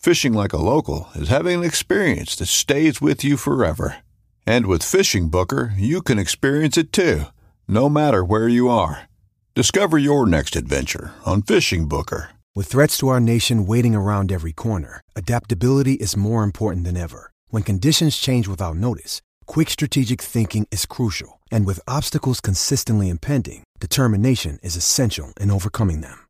Fishing like a local is having an experience that stays with you forever. And with Fishing Booker, you can experience it too, no matter where you are. Discover your next adventure on Fishing Booker. With threats to our nation waiting around every corner, adaptability is more important than ever. When conditions change without notice, quick strategic thinking is crucial. And with obstacles consistently impending, determination is essential in overcoming them.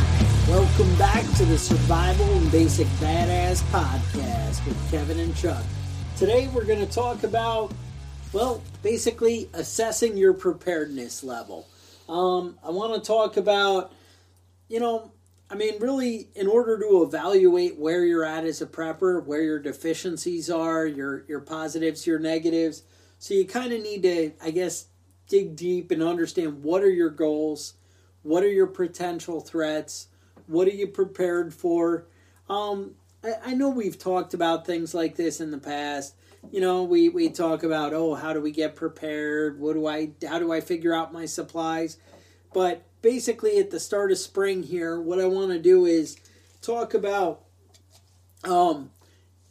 To the Survival and Basic Badass Podcast with Kevin and Chuck. Today we're going to talk about, well, basically assessing your preparedness level. Um, I want to talk about, you know, I mean, really, in order to evaluate where you're at as a prepper, where your deficiencies are, your your positives, your negatives, so you kind of need to, I guess, dig deep and understand what are your goals, what are your potential threats, what are you prepared for. Um, I, I know we've talked about things like this in the past. You know, we we talk about oh, how do we get prepared? What do I? How do I figure out my supplies? But basically at the start of spring here, what I want to do is talk about. Um,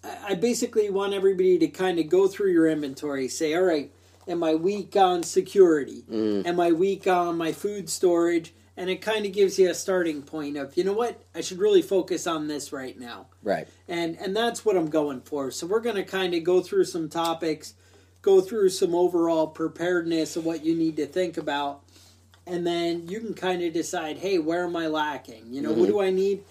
I basically want everybody to kind of go through your inventory. Say, all right, am I weak on security? Mm. Am I weak on my food storage? And it kind of gives you a starting point of, you know what, I should really focus on this right now. Right. And and that's what I'm going for. So we're going to kind of go through some topics, go through some overall preparedness of what you need to think about and then you can kind of decide, hey, where am I lacking? You know, Mm-hmm. what do I need?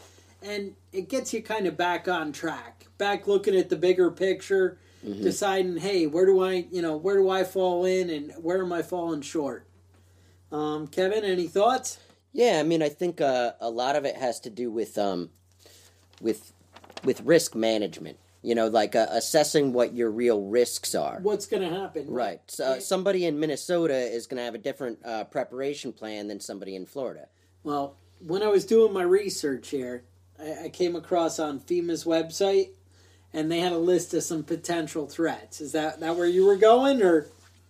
And it gets you kind of back on track, back looking at the bigger picture, Mm-hmm. deciding, hey, where do I, you know, where do I fall in, and where am I falling short? Um, Kevin, any thoughts? Yeah, I mean, I think uh, a lot of it has to do with um, with with risk management. You know, like uh, assessing what your real risks are. What's going to happen? Right. So somebody in Minnesota is going to have a different uh, preparation plan than somebody in Florida. Well, when I was doing my research here, I, I came across on FEMA's website, and they had a list of some potential threats. Is that that where you were going, or?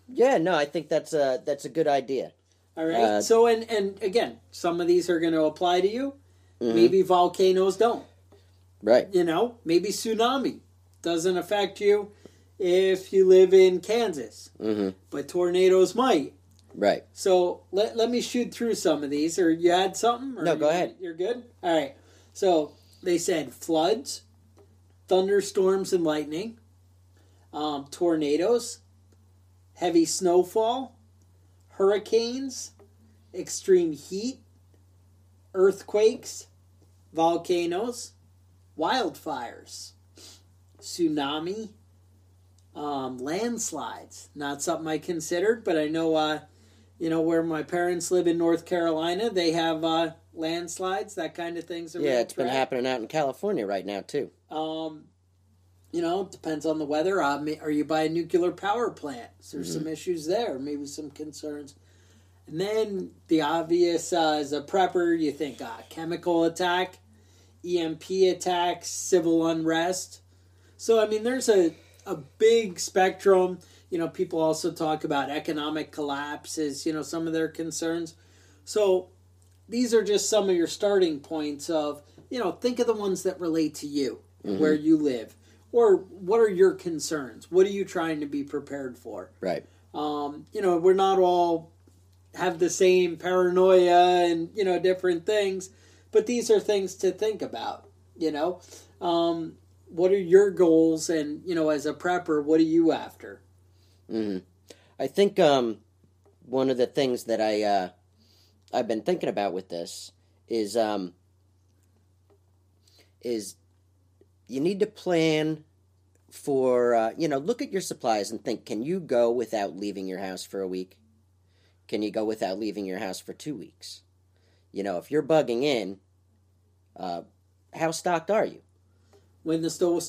Yeah, no, I think that's a that's a good idea. All right. Uh, so and and again, some of these are going to apply to you. Mm-hmm. Maybe volcanoes don't. Right. You know, maybe tsunami doesn't affect you if you live in Kansas, Mm-hmm. but tornadoes might. Right. So let, let me shoot through some of these. Or you had something? Or No, go you- ahead. You're good. All right. So they said floods, thunderstorms and lightning, um, tornadoes, heavy snowfall, hurricanes, extreme heat, earthquakes, volcanoes, wildfires, tsunami, um, landslides. Not something I considered, but I know uh, you know, where my parents live in North Carolina, they have uh, landslides, that kind of things. are Yeah, it's been happening out in California right now too. Um, you know, it depends on the weather. Uh, may- are you by a nuclear power plant? So there's some issues there, maybe some concerns. And then the obvious uh, as a prepper, you think uh, chemical attack, EMP attack, civil unrest. So I mean, there's a a big spectrum. You know, people also talk about economic collapses. You know, some of their concerns. So these are just some of your starting points of you know think of the ones that relate to you where you live or what are your concerns? What are you trying to be prepared for? Right. um, you know we're not all have the same paranoia and you know different things but these are things to think about you know? Um, what are your goals and you know as a prepper what are you after? I think um, one of the things that I uh, I've been thinking about with this is um, is you need to plan for uh, you know look at your supplies and think can you go without leaving your house for a week can you go without leaving your house for two weeks you know if you're bugging in uh, how stocked are you when the snow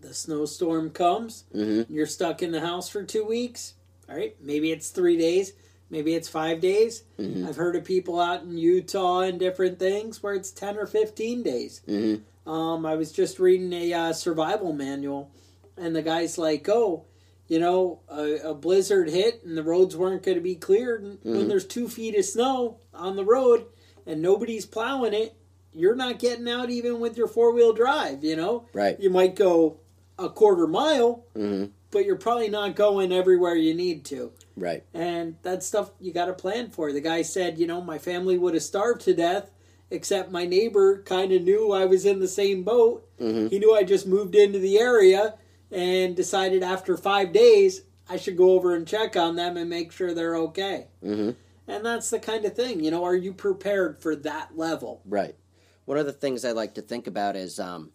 the snowstorm comes mm-hmm. you're stuck in the house for two weeks. All right, maybe it's three days, maybe it's five days. Mhm. I've heard of people out in Utah and different things where it's ten or fifteen days. Mm-hmm. Um, I was just reading a uh, survival manual, and the guy's like, "Oh, you know, a, a blizzard hit and the roads weren't going to be cleared. And When there's two feet of snow on the road and nobody's plowing it, you're not getting out even with your four wheel drive. You know, right you might go a quarter mile, mm-hmm. But you're probably not going everywhere you need to. right And that's stuff you got to plan for. The guy said, you know, my family would have starved to death, except my neighbor kind of knew I was in the same boat. mm-hmm. He knew I just moved into the area and decided after five days I should go over and check on them and make sure they're okay. Mm-hmm. And that's the kind of thing, you know, are you prepared for that level? Right. One of the things I like to think about is um,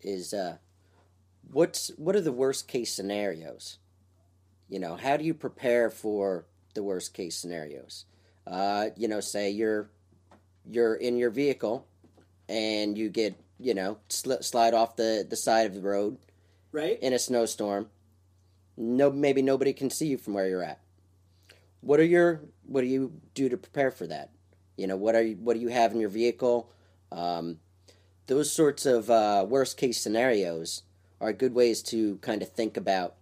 is uh, what's what are the worst case scenarios? You know, how do you prepare for the worst case scenarios? Uh, you know, say you're you're in your vehicle and you get you know sli- slide off the the side of the road Right? in a snowstorm. No, maybe nobody can see you from where you're at. What are your what do you do to prepare for that? You know, what are you, what do you have in your vehicle? Um, those sorts of uh, worst case scenarios are good ways to kind of think about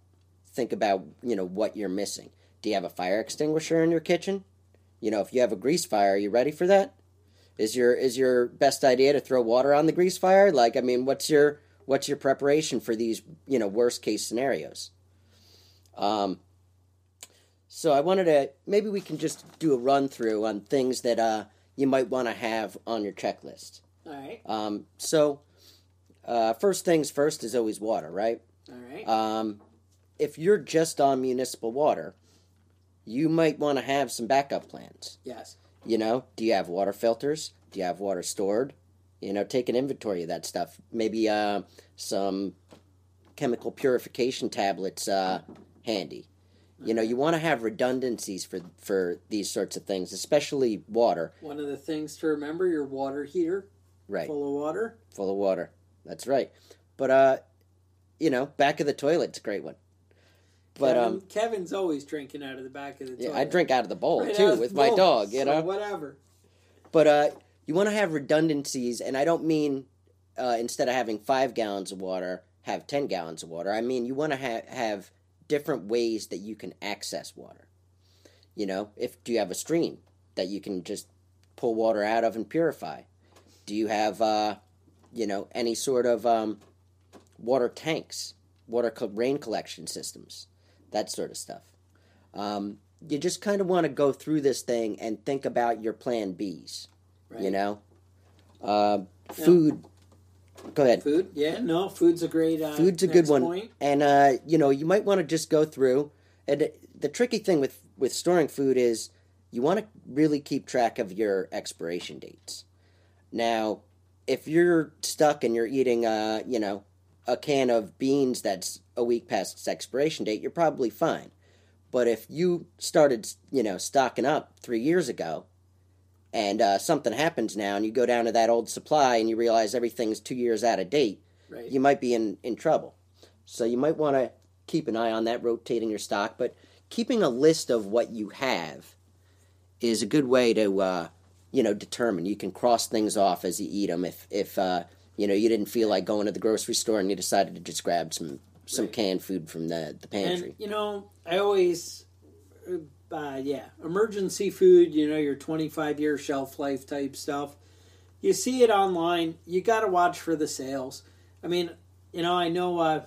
think about you know what you're missing. Do you have a fire extinguisher in your kitchen? You know, if you have a grease fire, are you ready for that? Is your is your best idea to throw water on the grease fire? Like, I mean, what's your what's your preparation for these you know worst case scenarios? Um, so I wanted to maybe we can just do a run through on things that uh, you might want to have on your checklist. All right. Um, so uh, first things first is always water, right? All right. Um, if you're just on municipal water, you might want to have some backup plans. yes. You know, do you have water filters? Do you have water stored? You know, take an inventory of that stuff. Maybe uh, some chemical purification tablets uh, handy. You know, you want to have redundancies for for these sorts of things, especially water. One of the things to remember your water heater Right, full of water. full of water. That's right. But uh, you know, back of the toilet's a great one. But Kevin, um, Kevin's always drinking out of the back of the toilet. yeah. I drink out of the bowl Right too with my bowl, dog. You so know, whatever. But uh, you want to have redundancies, and I don't mean uh, instead of having five gallons of water, have ten gallons of water. I mean you want to ha- have different ways that you can access water. You know, if do you have a stream that you can just pull water out of and purify? Do you have, uh, you know, any sort of um, water tanks, water co- rain collection systems, that sort of stuff? Um, you just kind of want to go through this thing and think about your plan Bs. Right. You know, uh, food. Go ahead. Food. Yeah. No. Food's a great. Uh, Food's a good one, Point. and uh, you know you might want to just go through. And the tricky thing with with storing food is you want to really keep track of your expiration dates. Now, if you're stuck and you're eating, uh, you know, a can of beans that's a week past its expiration date, you're probably fine. But if you started, you know, stocking up three years ago, and uh, something happens now, and you go down to that old supply, and you realize everything's two years out of date, Right. you might be in in trouble. So you might want to keep an eye on that, rotating your stock. But keeping a list of what you have is a good way to, uh, you know, determine. You can cross things off as you eat them. If if uh, you know you didn't feel like going to the grocery store and you decided to just grab some some Right. canned food from the the pantry. And you know, I always, uh, yeah, emergency food. You know, your twenty-five year shelf life type stuff. You see it online. You got to watch for the sales. I mean, you know, I know uh,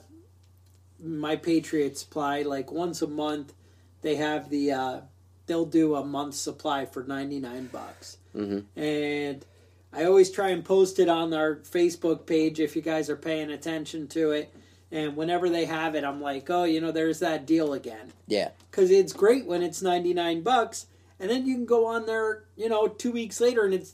my Patriot Supply. Like once a month, they have the uh, they'll do a month's supply for ninety nine bucks, Mm-hmm. and I always try and post it on our Facebook page if you guys are paying attention to it. And whenever they have it, I'm like, oh, you know, there's that deal again. Yeah, Because it's great when it's 99 bucks. And then you can go on there, you know, two weeks later and it's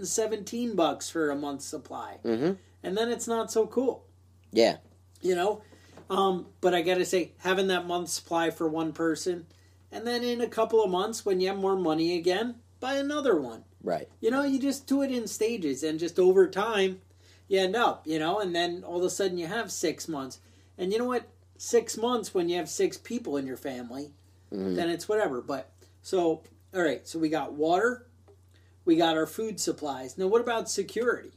217 bucks for a month's supply. Mhm. And then it's not so cool, yeah, you know? Um, but I got to say, having that month's supply for one person, and then in a couple of months when you have more money again, buy another one. right. You know, you just do it in stages, and just over time, you end up, you know, and then all of a sudden you have six months. And you know what? Six months when you have six people in your family, then it's whatever. But so, all right, so we got water, we got our food supplies. Now, what about security?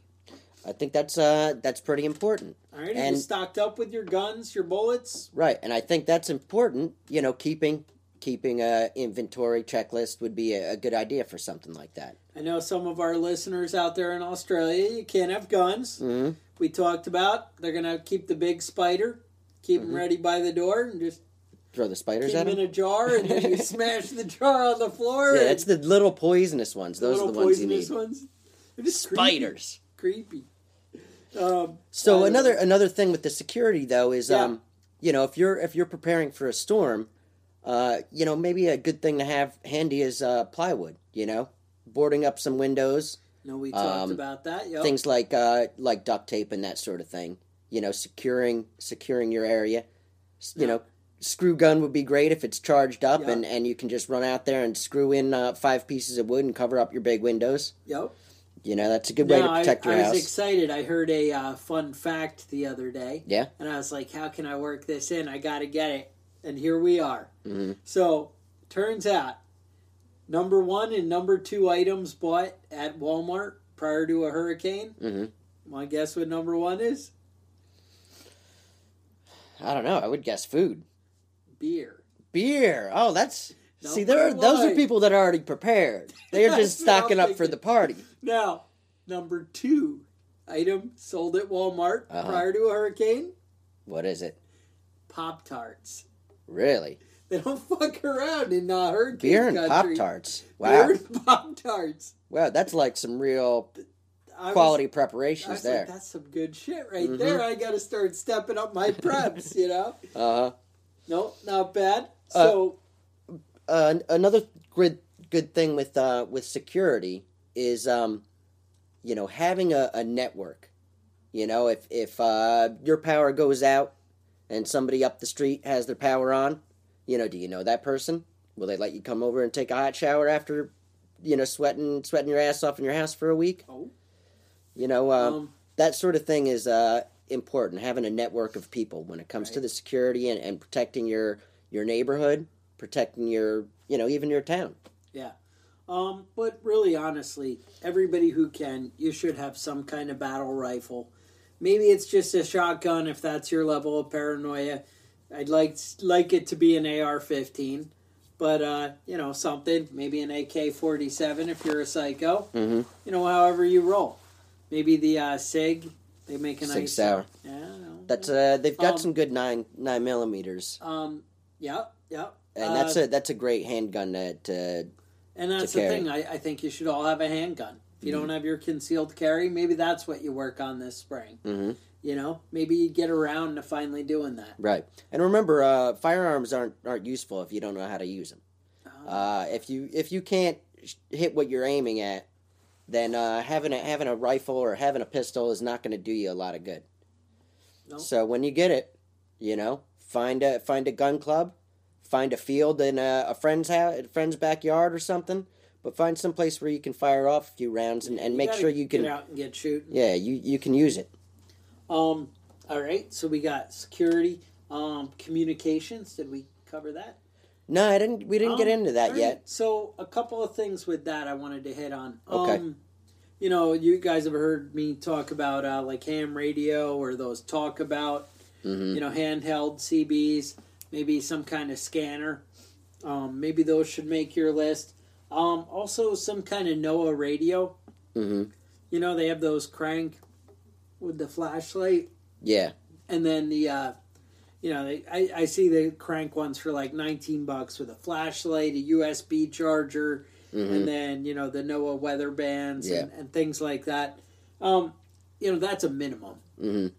I think that's uh that's pretty important. All right, And- you stocked up with your guns, your bullets? Right, and I think that's important. You know, keeping keeping a inventory checklist would be a, a good idea for something like that. I know some of our listeners out there in Australia, you can't have guns. hmm We talked about they're going to keep the big spider, keep them ready by the door, and just Throw the spiders at them in a jar, and then you smash the jar on the floor. Yeah, that's the little poisonous ones. Those are the ones you poisonous need. ones. They're just Spiders. Creepy. creepy. Um, So another another thing with the security though is Yeah. um you know if you're if you're preparing for a storm, uh you know maybe a good thing to have handy is uh plywood. You know, boarding up some windows, No, we talked um, about that. Yep. things like uh like duct tape and that sort of thing. You know, securing securing your area. You Yeah. know, screw gun would be great if it's charged up Yeah. and and you can just run out there and screw in uh, five pieces of wood and cover up your big windows. Yep. You know, that's a good way Now, to protect I, your I house. was excited. I heard a uh, fun fact the other day. Yeah. And I was like, how can I work this in? I got to get it. And here we are. Hmm So, turns out, number one and number two items bought at Walmart prior to a hurricane. hmm Want to guess what number one is? I don't know. I would guess food. Beer. Beer. Oh, that's see. There, are, those are people that are already prepared. They are just That's what I'm stocking up for the party. Now, number two item sold at Walmart Uh-huh. prior to a hurricane What is it? Pop Tarts. Really? They don't fuck around in uh, hurricane Beer and Pop country. Tarts. Beer and Pop Tarts. Wow, that's like some real I was- quality I preparations was there. like, that's some good shit right Mhm. there. I got to start stepping up my preps, you know? Uh huh. No, not bad. Uh, So, uh, another good good thing with uh, with security is um, you know having a, a network. You know, if if uh, your power goes out and somebody up the street has their power on, you know, do you know that person? Will they let you come over and take a hot shower after you know sweating sweating your ass off in your house for a week? oh, You know, uh, um, that sort of thing is uh, important. Having a network of people when it comes to the security and, and protecting your your neighborhood, protecting your you know even your town. yeah. Um, but really, honestly, everybody who can, you should have some kind of battle rifle. Maybe it's just a shotgun if that's your level of paranoia. I'd like like it to be an AR-15, but uh, you know something. Maybe an AK-47 if you're a psycho. Mm-hmm. You know, however you roll. Maybe the uh, Sig. They make a Sig nice. Sauer. Yeah. That's uh, they've got Um, some good nine nine millimeters, Um. Yeah. Yeah. and that's a that's a great handgun to, to And that's to the thing. I, I think you should all have a handgun. If you Mm-hmm. don't have your concealed carry, maybe that's what you work on this spring. hmm You know, maybe you get around to finally doing that. right. And remember, uh, firearms aren't aren't useful if you don't know how to use them. Uh, if you if you can't hit what you're aiming at, then uh, having a having a rifle or having a pistol is not going to do you a lot of good. No. So when you get it, you know, find a find a gun club, find a field in a, a friend's house, a friend's backyard or something. But find some place where you can fire off a few rounds and, and You make sure you can. get out and get shooting. Yeah, you you can use it. Um, all right, so we got security, um, communications. Did we cover that? No, I didn't. We didn't get Um, into that right, yet. So a couple of things with that I wanted to hit on. Okay. Um, you know, you guys have heard me talk about uh, like ham radio or those talk about, Mm-hmm. you know, handheld CBs, maybe some kind of scanner. Um, maybe those should make your list. Um, also, some kind of NOAA radio. Mm-hmm. You know, they have those crank with the flashlight. Yeah, and then the uh you know they, I, I see the crank ones for like 19 bucks with a flashlight a usb charger and then you know the noaa weather bands and, Yeah. and things like that. Um you know that's a minimum. Mhm.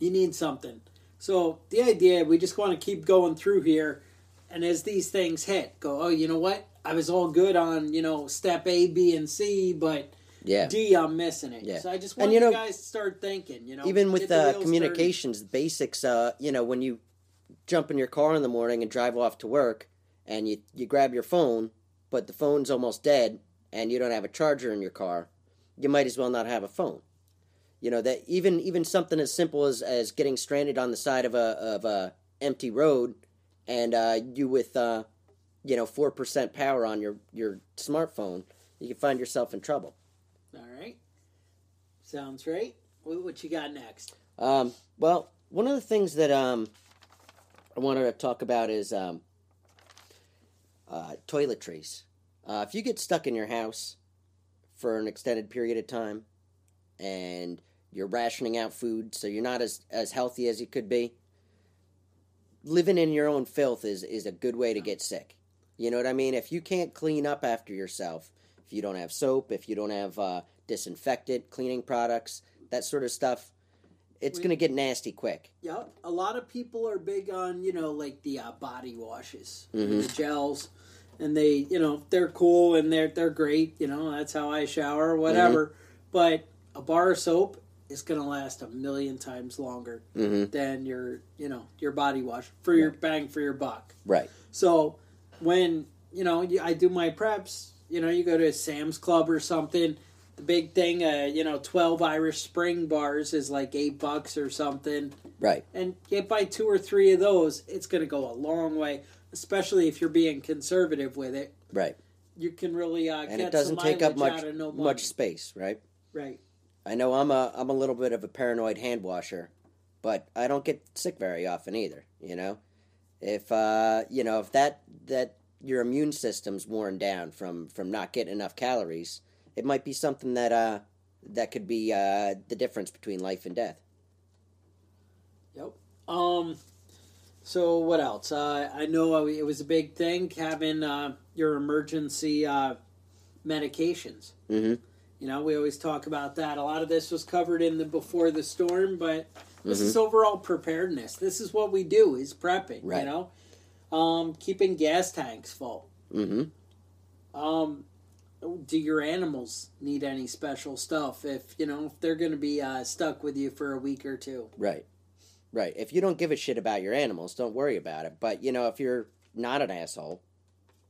you need something. So the idea we just want to keep going through here and as these things hit go oh you know what? I was all good on you know step a b and c but yeah. d i'm missing it Yeah. so i just And, want you you, know, guys to start thinking you know Even with the uh, communications, basics. Uh, you know, when you jump in your car in the morning and drive off to work, and you you grab your phone, but the phone's almost dead, and you don't have a charger in your car, you might as well not have a phone. You know that even even something as simple as, as getting stranded on the side of a of a empty road, and uh, you with uh, you know four percent power on your your smartphone, you can find yourself in trouble. All right. Sounds right. What, what you got next? Um, well, one of the things that um, I wanted to talk about is um, uh, toiletries. Uh, if you get stuck in your house for an extended period of time and you're rationing out food so you're not as, as healthy as you could be, living in your own filth is, is a good way to get sick. You know what I mean? If you can't clean up after yourself, if you don't have soap, if you don't have uh, disinfectant, cleaning products, that sort of stuff, it's going to get nasty quick. Yeah, a lot of people are big on you know like the uh, body washes, Mm-hmm. the gels, and they you know they're cool and they're they're great. You know that's how I shower, or whatever. Mm-hmm. But a bar of soap is gonna last a million times longer Mm-hmm. than your you know your body wash for your bang for your buck. Right. So when you know I do my preps, you know, you go to a Sam's Club or something. The big thing, uh, you know, twelve Irish Spring bars is like eight bucks or something, Right. and you buy two or three of those, it's going to go a long way. Especially if you're being conservative with it, Right. you can really uh, And get it doesn't some take up much no much space, right? Right. I know I'm a I'm a little bit of a paranoid hand washer, but I don't get sick very often either. You know, if uh, you know if that that your immune system's worn down from from not getting enough calories, it might be something that uh that could be uh the difference between life and death. Yep. Um. So what else? Uh, I know it was a big thing having uh, your emergency uh, medications. Mm-hmm. You know, we always talk about that. A lot of this was covered in the before the storm, but this Mm-hmm. is overall preparedness. This is what we do: is prepping. Right. You know, um, keeping gas tanks full. Mm-hmm. Um, do your animals need any special stuff? If you know, if they're going to be uh, stuck with you for a week or two. Right. Right. If you don't give a shit about your animals, don't worry about it. But, you know, if you're not an asshole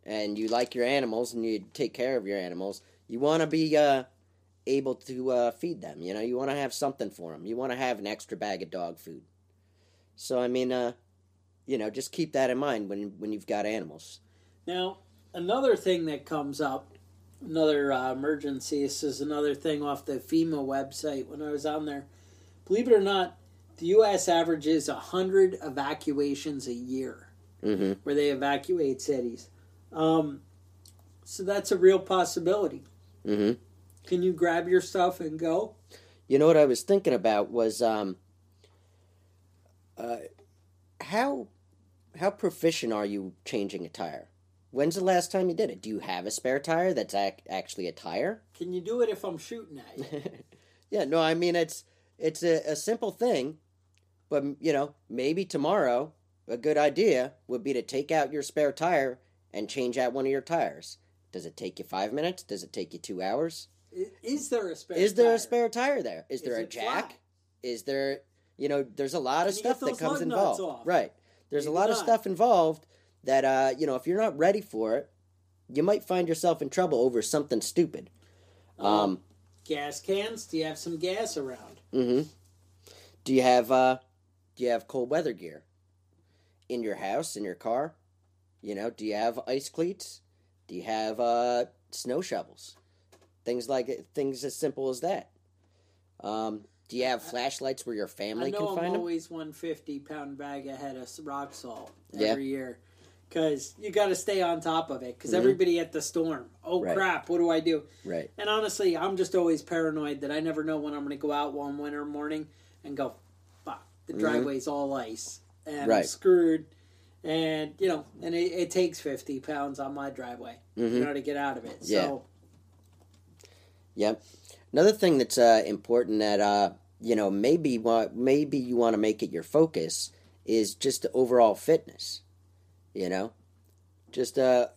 and you like your animals and you take care of your animals, you want to be uh, able to uh, feed them. You know, you want to have something for them. You want to have an extra bag of dog food. So, I mean, uh, you know, just keep that in mind when, when you've got animals. Now, another thing that comes up, another uh, emergency, this is another thing off the FEMA website when I was on there. Believe it or not, the U.S. averages 100 evacuations a year Mm-hmm. where they evacuate cities. Um, so that's a real possibility. Mm-hmm. Can you grab your stuff and go? You know what I was thinking about was um, uh, how how proficient are you changing a tire? When's the last time you did it? Do you have a spare tire that's ac- actually a tire? Can you do it if I'm shooting at you? yeah, no, I mean it's it's a, a simple thing, but you know maybe tomorrow a good idea would be to take out your spare tire and change out one of your tires. Does it take you five minutes? Does it take you two hours? Is there a spare? Is there tire? a spare tire there? Is Is there a jack? flat? Is there, you know, there's a lot of Can you stuff that comes involved. off? Right. There's a Maybe lot of stuff involved that uh, you know if you're not ready for it, you might find yourself in trouble over something stupid. Um, Gas cans? Do you have some gas around? Mm-hmm. Do you have uh, do you have cold weather gear in your house in your car? You know, do you have ice cleats? Do you have uh, snow shovels? Things like things as simple as that. Um, do you have flashlights where your I family know can I'm find them? always one fifty pound bag ahead of rock salt Yeah. every year because you got to stay on top of it because everybody at the storm. Oh Mm-hmm. Right. crap! What do I do? Right. And honestly, I'm just always paranoid that I never know when I'm going to go out one winter morning and go, fuck, the driveway's all ice and I'm Mm-hmm. Screwed. And, you know, and it, it takes 50 pounds on my driveway, you know, to get out of it. Mm-hmm. Yeah. So, Yep. Another thing that's uh, important that uh, you know maybe want maybe you want to make it your focus is just the overall fitness. You know, just uh,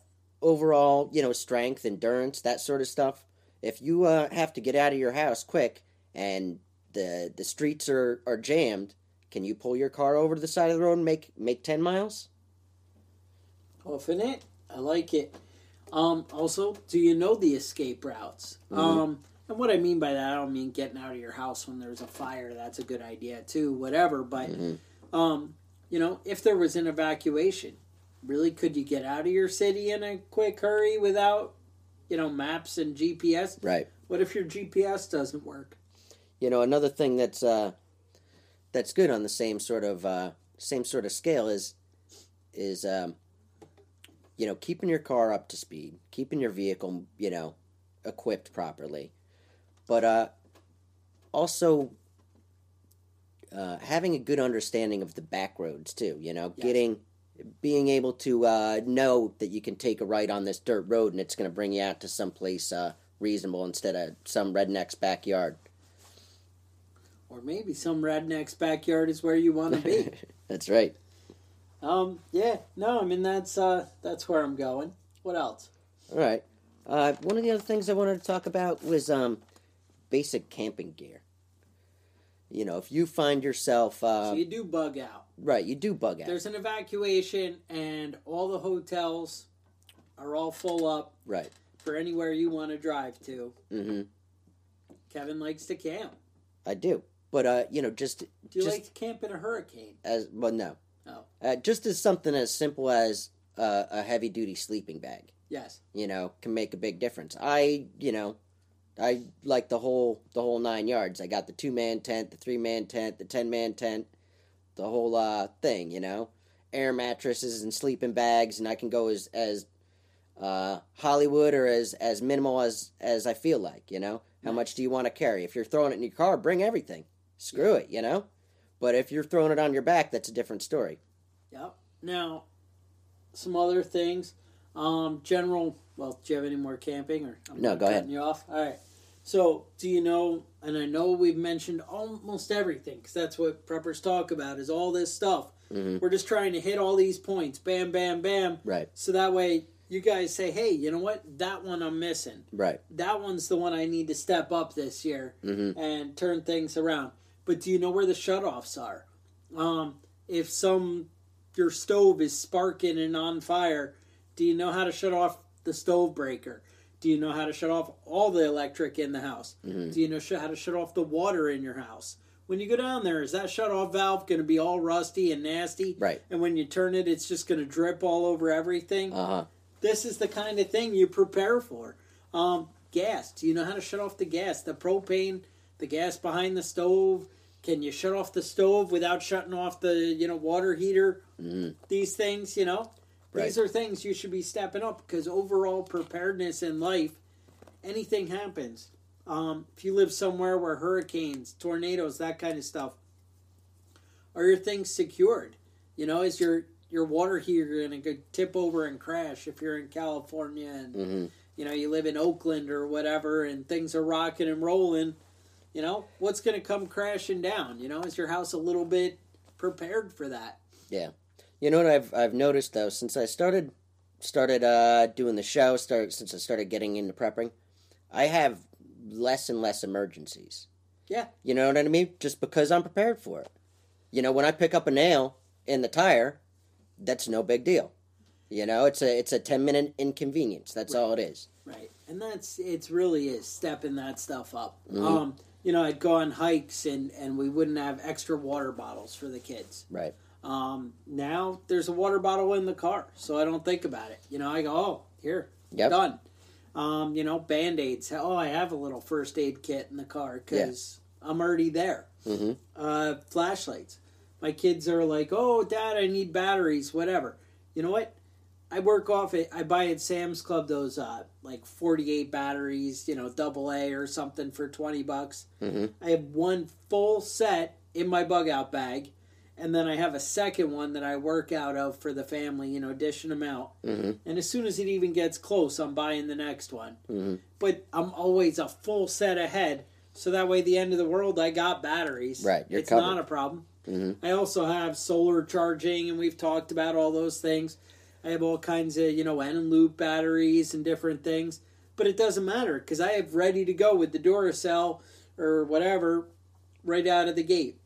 overall you know strength, endurance, that sort of stuff. If you uh, have to get out of your house quick and the the streets are, are jammed, can you pull your car over to the side of the road and make make ten miles? Hoofing it. I like it. Um, also, do you know the escape routes? Mm-hmm. Um, and what I mean by that, I don't mean getting out of your house when there's a fire. That's a good idea too. Whatever, but Mm-hmm. um, you know, if there was an evacuation, really, could you get out of your city in a quick hurry without, you know, maps and GPS? Right. What if your GPS doesn't work? You know, another thing that's uh, that's good on the same sort of uh, same sort of scale is is um, you know keeping your car up to speed, keeping your vehicle you know equipped properly, but uh, also uh, having a good understanding of the back roads too. You know, Yes. getting being able to uh, know that you can take a right on this dirt road and it's going to bring you out to someplace uh, reasonable instead of some redneck's backyard. Or maybe some redneck's backyard is where you want to be. That's right. um, yeah, no, I mean that's uh, that's where I'm going. What else? All right. Uh, one of the other things I wanted to talk about was um, basic camping gear. You know, if you find yourself uh, so you do bug out. right, you do bug out. There's an evacuation, and all the hotels are all full up Right. for anywhere you want to drive to. Mm-hmm. Kevin likes to camp. I do, but uh, you know, just Do you just like to camp in a hurricane? as well, no, Oh, uh, just as something as simple as uh, a heavy duty sleeping bag. yes. You know, can make a big difference. I, you know, I like the whole the whole nine yards. I got the two man tent, the three man tent, the ten man tent, the whole uh thing. You know, air mattresses and sleeping bags, and I can go as as uh, Hollywood or as as minimal as as I feel like. You know, how much do you want to carry? If you're throwing it in your car, bring everything. Screw it. You know, but if you're throwing it on your back, that's a different story. Yep. Now, some other things. Um, general. Well, do you have any more camping, or I'm No, go cutting ahead. You off. All right. So, do you know? And I know we've mentioned almost everything because that's what preppers talk about is all this stuff. Mm-hmm. We're just trying to hit all these points, bam, bam, bam. Right. So that way, you guys say, "Hey, you know what? That one I'm missing. Right. That one's the one I need to step up this year Mm-hmm. and turn things around." But do you know where the shutoffs are? Um, if some your stove is sparking and on fire, do you know how to shut off the stove breaker? Do you know how to shut off all the electric in the house? Mm-hmm. Do you know sh- how to shut off the water in your house? When you go down there, is that shut off valve going to be all rusty and nasty? Right. And when you turn it, it's just going to drip all over everything? Uh huh. this is the kind of thing you prepare for. Um, gas. Do you know how to shut off the gas? The propane, the gas behind the stove. Can you shut off the stove without shutting off the you know water heater? These things, you know, these are things you should be stepping up because overall preparedness in life, anything happens. Um, if you live somewhere where hurricanes, tornadoes, that kind of stuff, are your things secured? You know, is your your water heater going to tip over and crash if you're in California and Mm-hmm. you know you live in Oakland or whatever and things are rocking and rolling? You know, what's going to come crashing down? You know, is your house a little bit prepared for that? Yeah. You know what I've I've noticed though since I started started uh doing the show, started since I started getting into prepping, I have less and less emergencies. Yeah, You know what I mean? Just because I'm prepared for it. You know, when I pick up a nail in the tire, that's no big deal. You know, it's a it's a ten minute inconvenience. That's all it is. Right, and that's it's really is stepping that stuff up. Mm-hmm. Um, you know, I'd go on hikes and and we wouldn't have extra water bottles for the kids. Right. Um, now there's a water bottle in the car, so I don't think about it. You know, I go, oh, here, Yep. done. Um, you know, band aids. Oh, I have a little first aid kit in the car because I'm already there. Mhm. Uh, flashlights. My kids are like, oh, dad, I need batteries, whatever. You know what? I work off it. I buy at Sam's Club those uh, like 48 batteries, you know, double A or something for 20 bucks. I have one full set in my bug out bag, and then I have a second one that I work out of for the family, you know, dishing them out. Mm-hmm. And as soon as it even gets close, I'm buying the next one. Mm-hmm. But I'm always a full set ahead, so that way, the end of the world, I got batteries. Right, it's covered. not a problem. Mm-hmm. I also have solar charging, and we've talked about all those things. I have all kinds of, you know, Eneloop batteries and different things. But it doesn't matter because I have ready to go with the Duracell or whatever right out of the gate.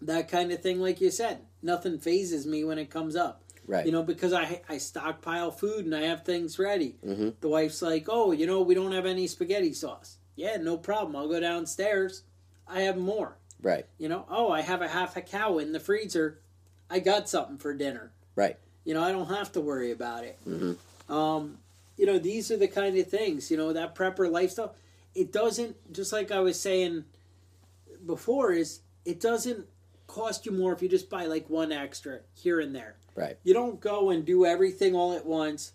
That kind of thing, like you said. Nothing phases me when it comes up. Right. You know, because I I stockpile food and I have things ready. Mm-hmm. The wife's like, "Oh, you know, we don't have any spaghetti sauce." Yeah, no problem. I'll go downstairs. I have more. Right. You know, oh, I have a half a cow in the freezer. I got something for dinner. Right. You know, I don't have to worry about it. Mm-hmm. Um, you know, these are the kind of things. You know, that prepper lifestyle. It doesn't just like I was saying before. Is it doesn't cost you more if you just buy like one extra here and there. Right. You don't go and do everything all at once.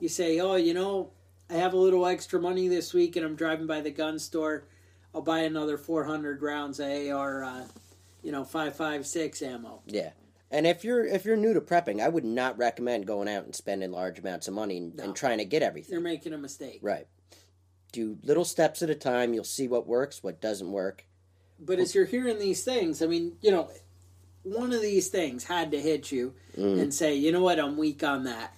You say, oh, you know, I have a little extra money this week and I'm driving by the gun store. I'll buy another 400 rounds of AR, uh, you know, 556 ammo. Yeah. And if you're if you're new to prepping, I would not recommend going out and spending large amounts of money and, No. and trying to get everything. You're making a mistake. Right. Do little steps at a time. You'll see what works, what doesn't work. But as you're hearing these things, I mean, you know, one of these things had to hit you mm-hmm. and say, you know what, I'm weak on that.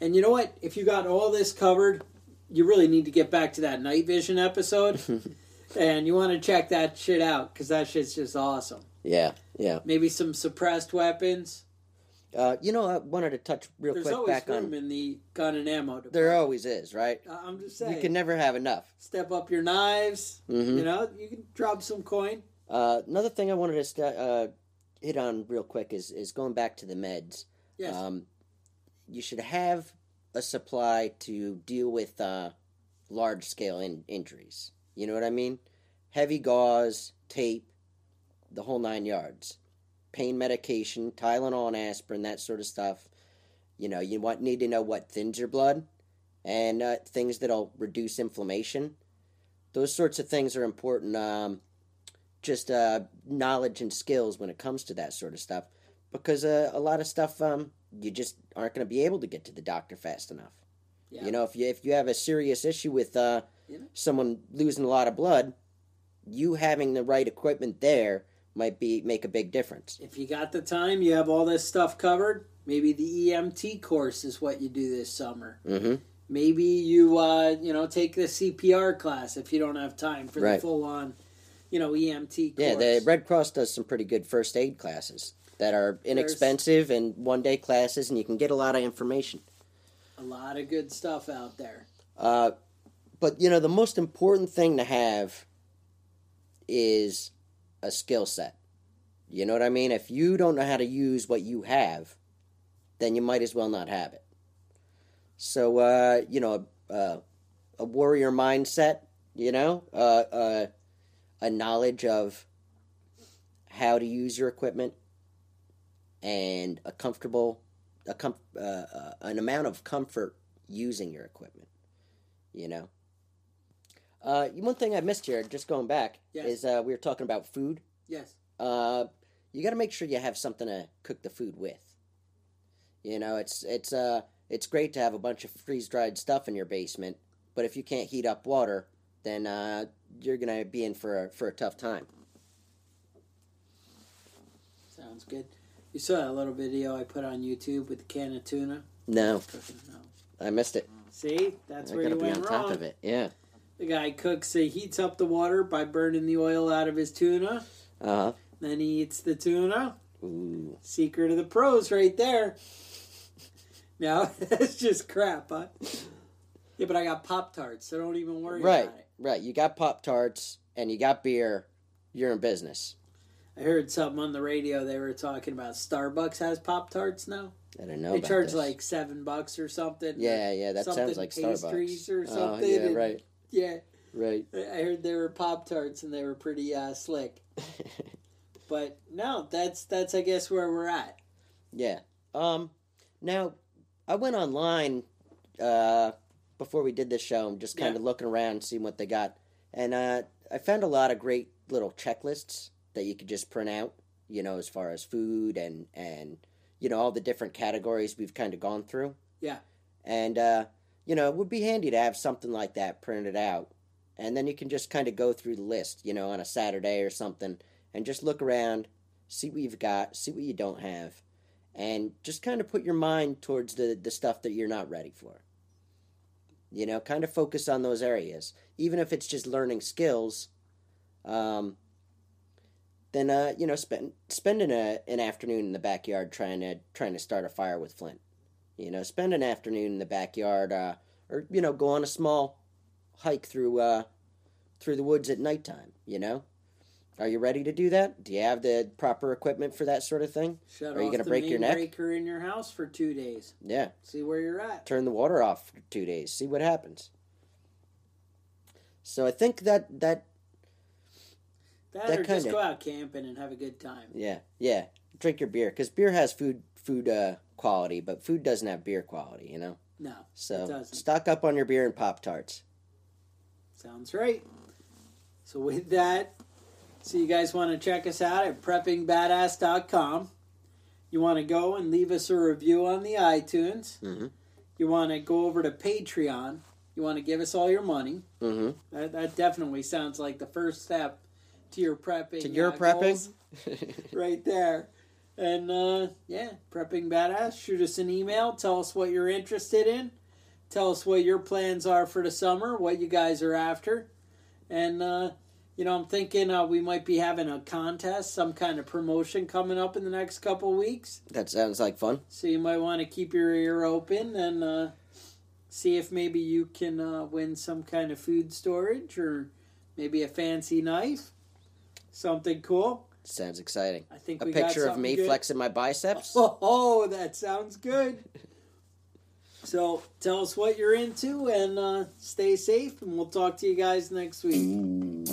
And you know what, if you got all this covered, you really need to get back to that night vision episode. and you want to check that shit out because that shit's just awesome. Yeah. Yeah. Maybe some suppressed weapons. Uh, you know, I wanted to touch real There's quick always back room on. in the gun and ammo department. There always is, right? I'm just saying. You can never have enough. step up your knives. Mhm. You know, you can drop some coin. Uh, another thing I wanted to st- uh, hit on real quick is is going back to the meds. Yes. Um, you should have a supply to deal with uh, large scale in- injuries. You know what I mean? Heavy gauze, tape, the whole nine yards. Pain medication, Tylenol and aspirin, that sort of stuff. You know, you want need to know what thins your blood and uh, things that'll reduce inflammation. Those sorts of things are important. Um, just uh, knowledge and skills when it comes to that sort of stuff, because uh, a lot of stuff um, you just aren't going to be able to get to the doctor fast enough. Yeah. You know, if you if you have a serious issue with uh, You someone losing a lot of blood, you having the right equipment there might be make a big difference. If you got the time, you have all this stuff covered. Maybe the EMT course is what you do this summer. hmm Maybe you, uh, you know, take the CPR class if you don't have time for the full on, you know, EMT course. Yeah, the Red Cross does some pretty good first aid classes that are inexpensive and one day classes, and you can get a lot of information. a lot of good stuff out there. Uh, but you know, the most important thing to have is a skill set. You know what I mean? If you don't know how to use what you have, then you might as well not have it. So, uh, you know, uh, a warrior mindset, you know, uh, a knowledge of how to use your equipment, and a comfortable, a com- uh, uh, an amount of comfort using your equipment. You know. Uh, one thing I missed here, just going back, Yes. is uh, we were talking about food. Yes. Uh, you got to make sure you have something to cook the food with. You know, it's it's uh it's great to have a bunch of freeze dried stuff in your basement, but if you can't heat up water, then uh, you're gonna be in for a, for a tough time. Sounds good. You saw that little video I put on YouTube with the can of tuna No. No. I missed it. See, that's I where you be went on wrong. top of it. Yeah. The guy cooks, he heats up the water by burning the oil out of his tuna. Uh huh. Then he eats the tuna. Ooh. Secret of the pros, right there. No, that's just crap, huh? Yeah, but I got Pop Tarts, so don't even worry Right, about it. right. You got Pop Tarts and you got beer. You're in business. I heard something on the radio. They were talking about Starbucks has Pop Tarts now. I don't know. They charge this. like seven bucks or something. Yeah, yeah. That sounds like pastries Starbucks. or Oh, something. yeah, and- right, Yeah, right. I heard they were Pop Tarts and they were pretty uh, slick. but no, that's that's I guess where we're at. Yeah. Um. Now, I went online uh, before we did this show. I'm just kind Yeah. of looking around, seeing what they got, and uh, I found a lot of great little checklists that you could just print out. You know, as far as food and and you know all the different categories we've kind of gone through. Yeah. And uh, you know, it would be handy to have something like that printed out, and then you can just kind of go through the list. You know, on a Saturday or something, and just look around, see what you've got, see what you don't have and just kind of put your mind towards the, the stuff that you're not ready for. You know, kind of focus on those areas. Even if it's just learning skills, um, then uh, you know, spend spending a, an afternoon in the backyard trying to trying to start a fire with flint. You know, spend an afternoon in the backyard, uh, or you know, go on a small hike through uh, through the woods at nighttime. You know, are you ready to do that? Do you have the proper equipment for that sort of thing? Shut Are you gonna the break main your neck? breaker in your house for two days. Yeah. See where you're at. turn the water off for two days, see what happens. So I think that that That, That or just kinda- go out camping and have a good time. yeah yeah drink your beer because beer has food food uh, quality, but food doesn't have beer quality, you know. No, So stock up on your beer and pop tarts. Sounds right. So with that, so you guys want to check us out at preppingbadass.com. You want to go and leave us a review on the iTunes. Mhm. You want to go over to Patreon. You want to give us all your money. Mm-hmm. That, that definitely sounds like the first step to your prepping. To your uh, prepping? right there. And uh, yeah, prepping badass. Shoot us an email. Tell us what you're interested in. Tell us what your plans are for the summer. What you guys are after. And uh, you know, I'm thinking uh, we might be having a contest, some kind of promotion coming up in the next couple weeks. that sounds like fun. So you might want to keep your ear open and uh, see if maybe you can uh, win some kind of food storage or maybe a fancy knife. Something cool. Sounds exciting. I think A we got picture of me good. flexing my biceps. Oh, that sounds good. So tell us what you're into and uh, stay safe, and we'll talk to you guys next week.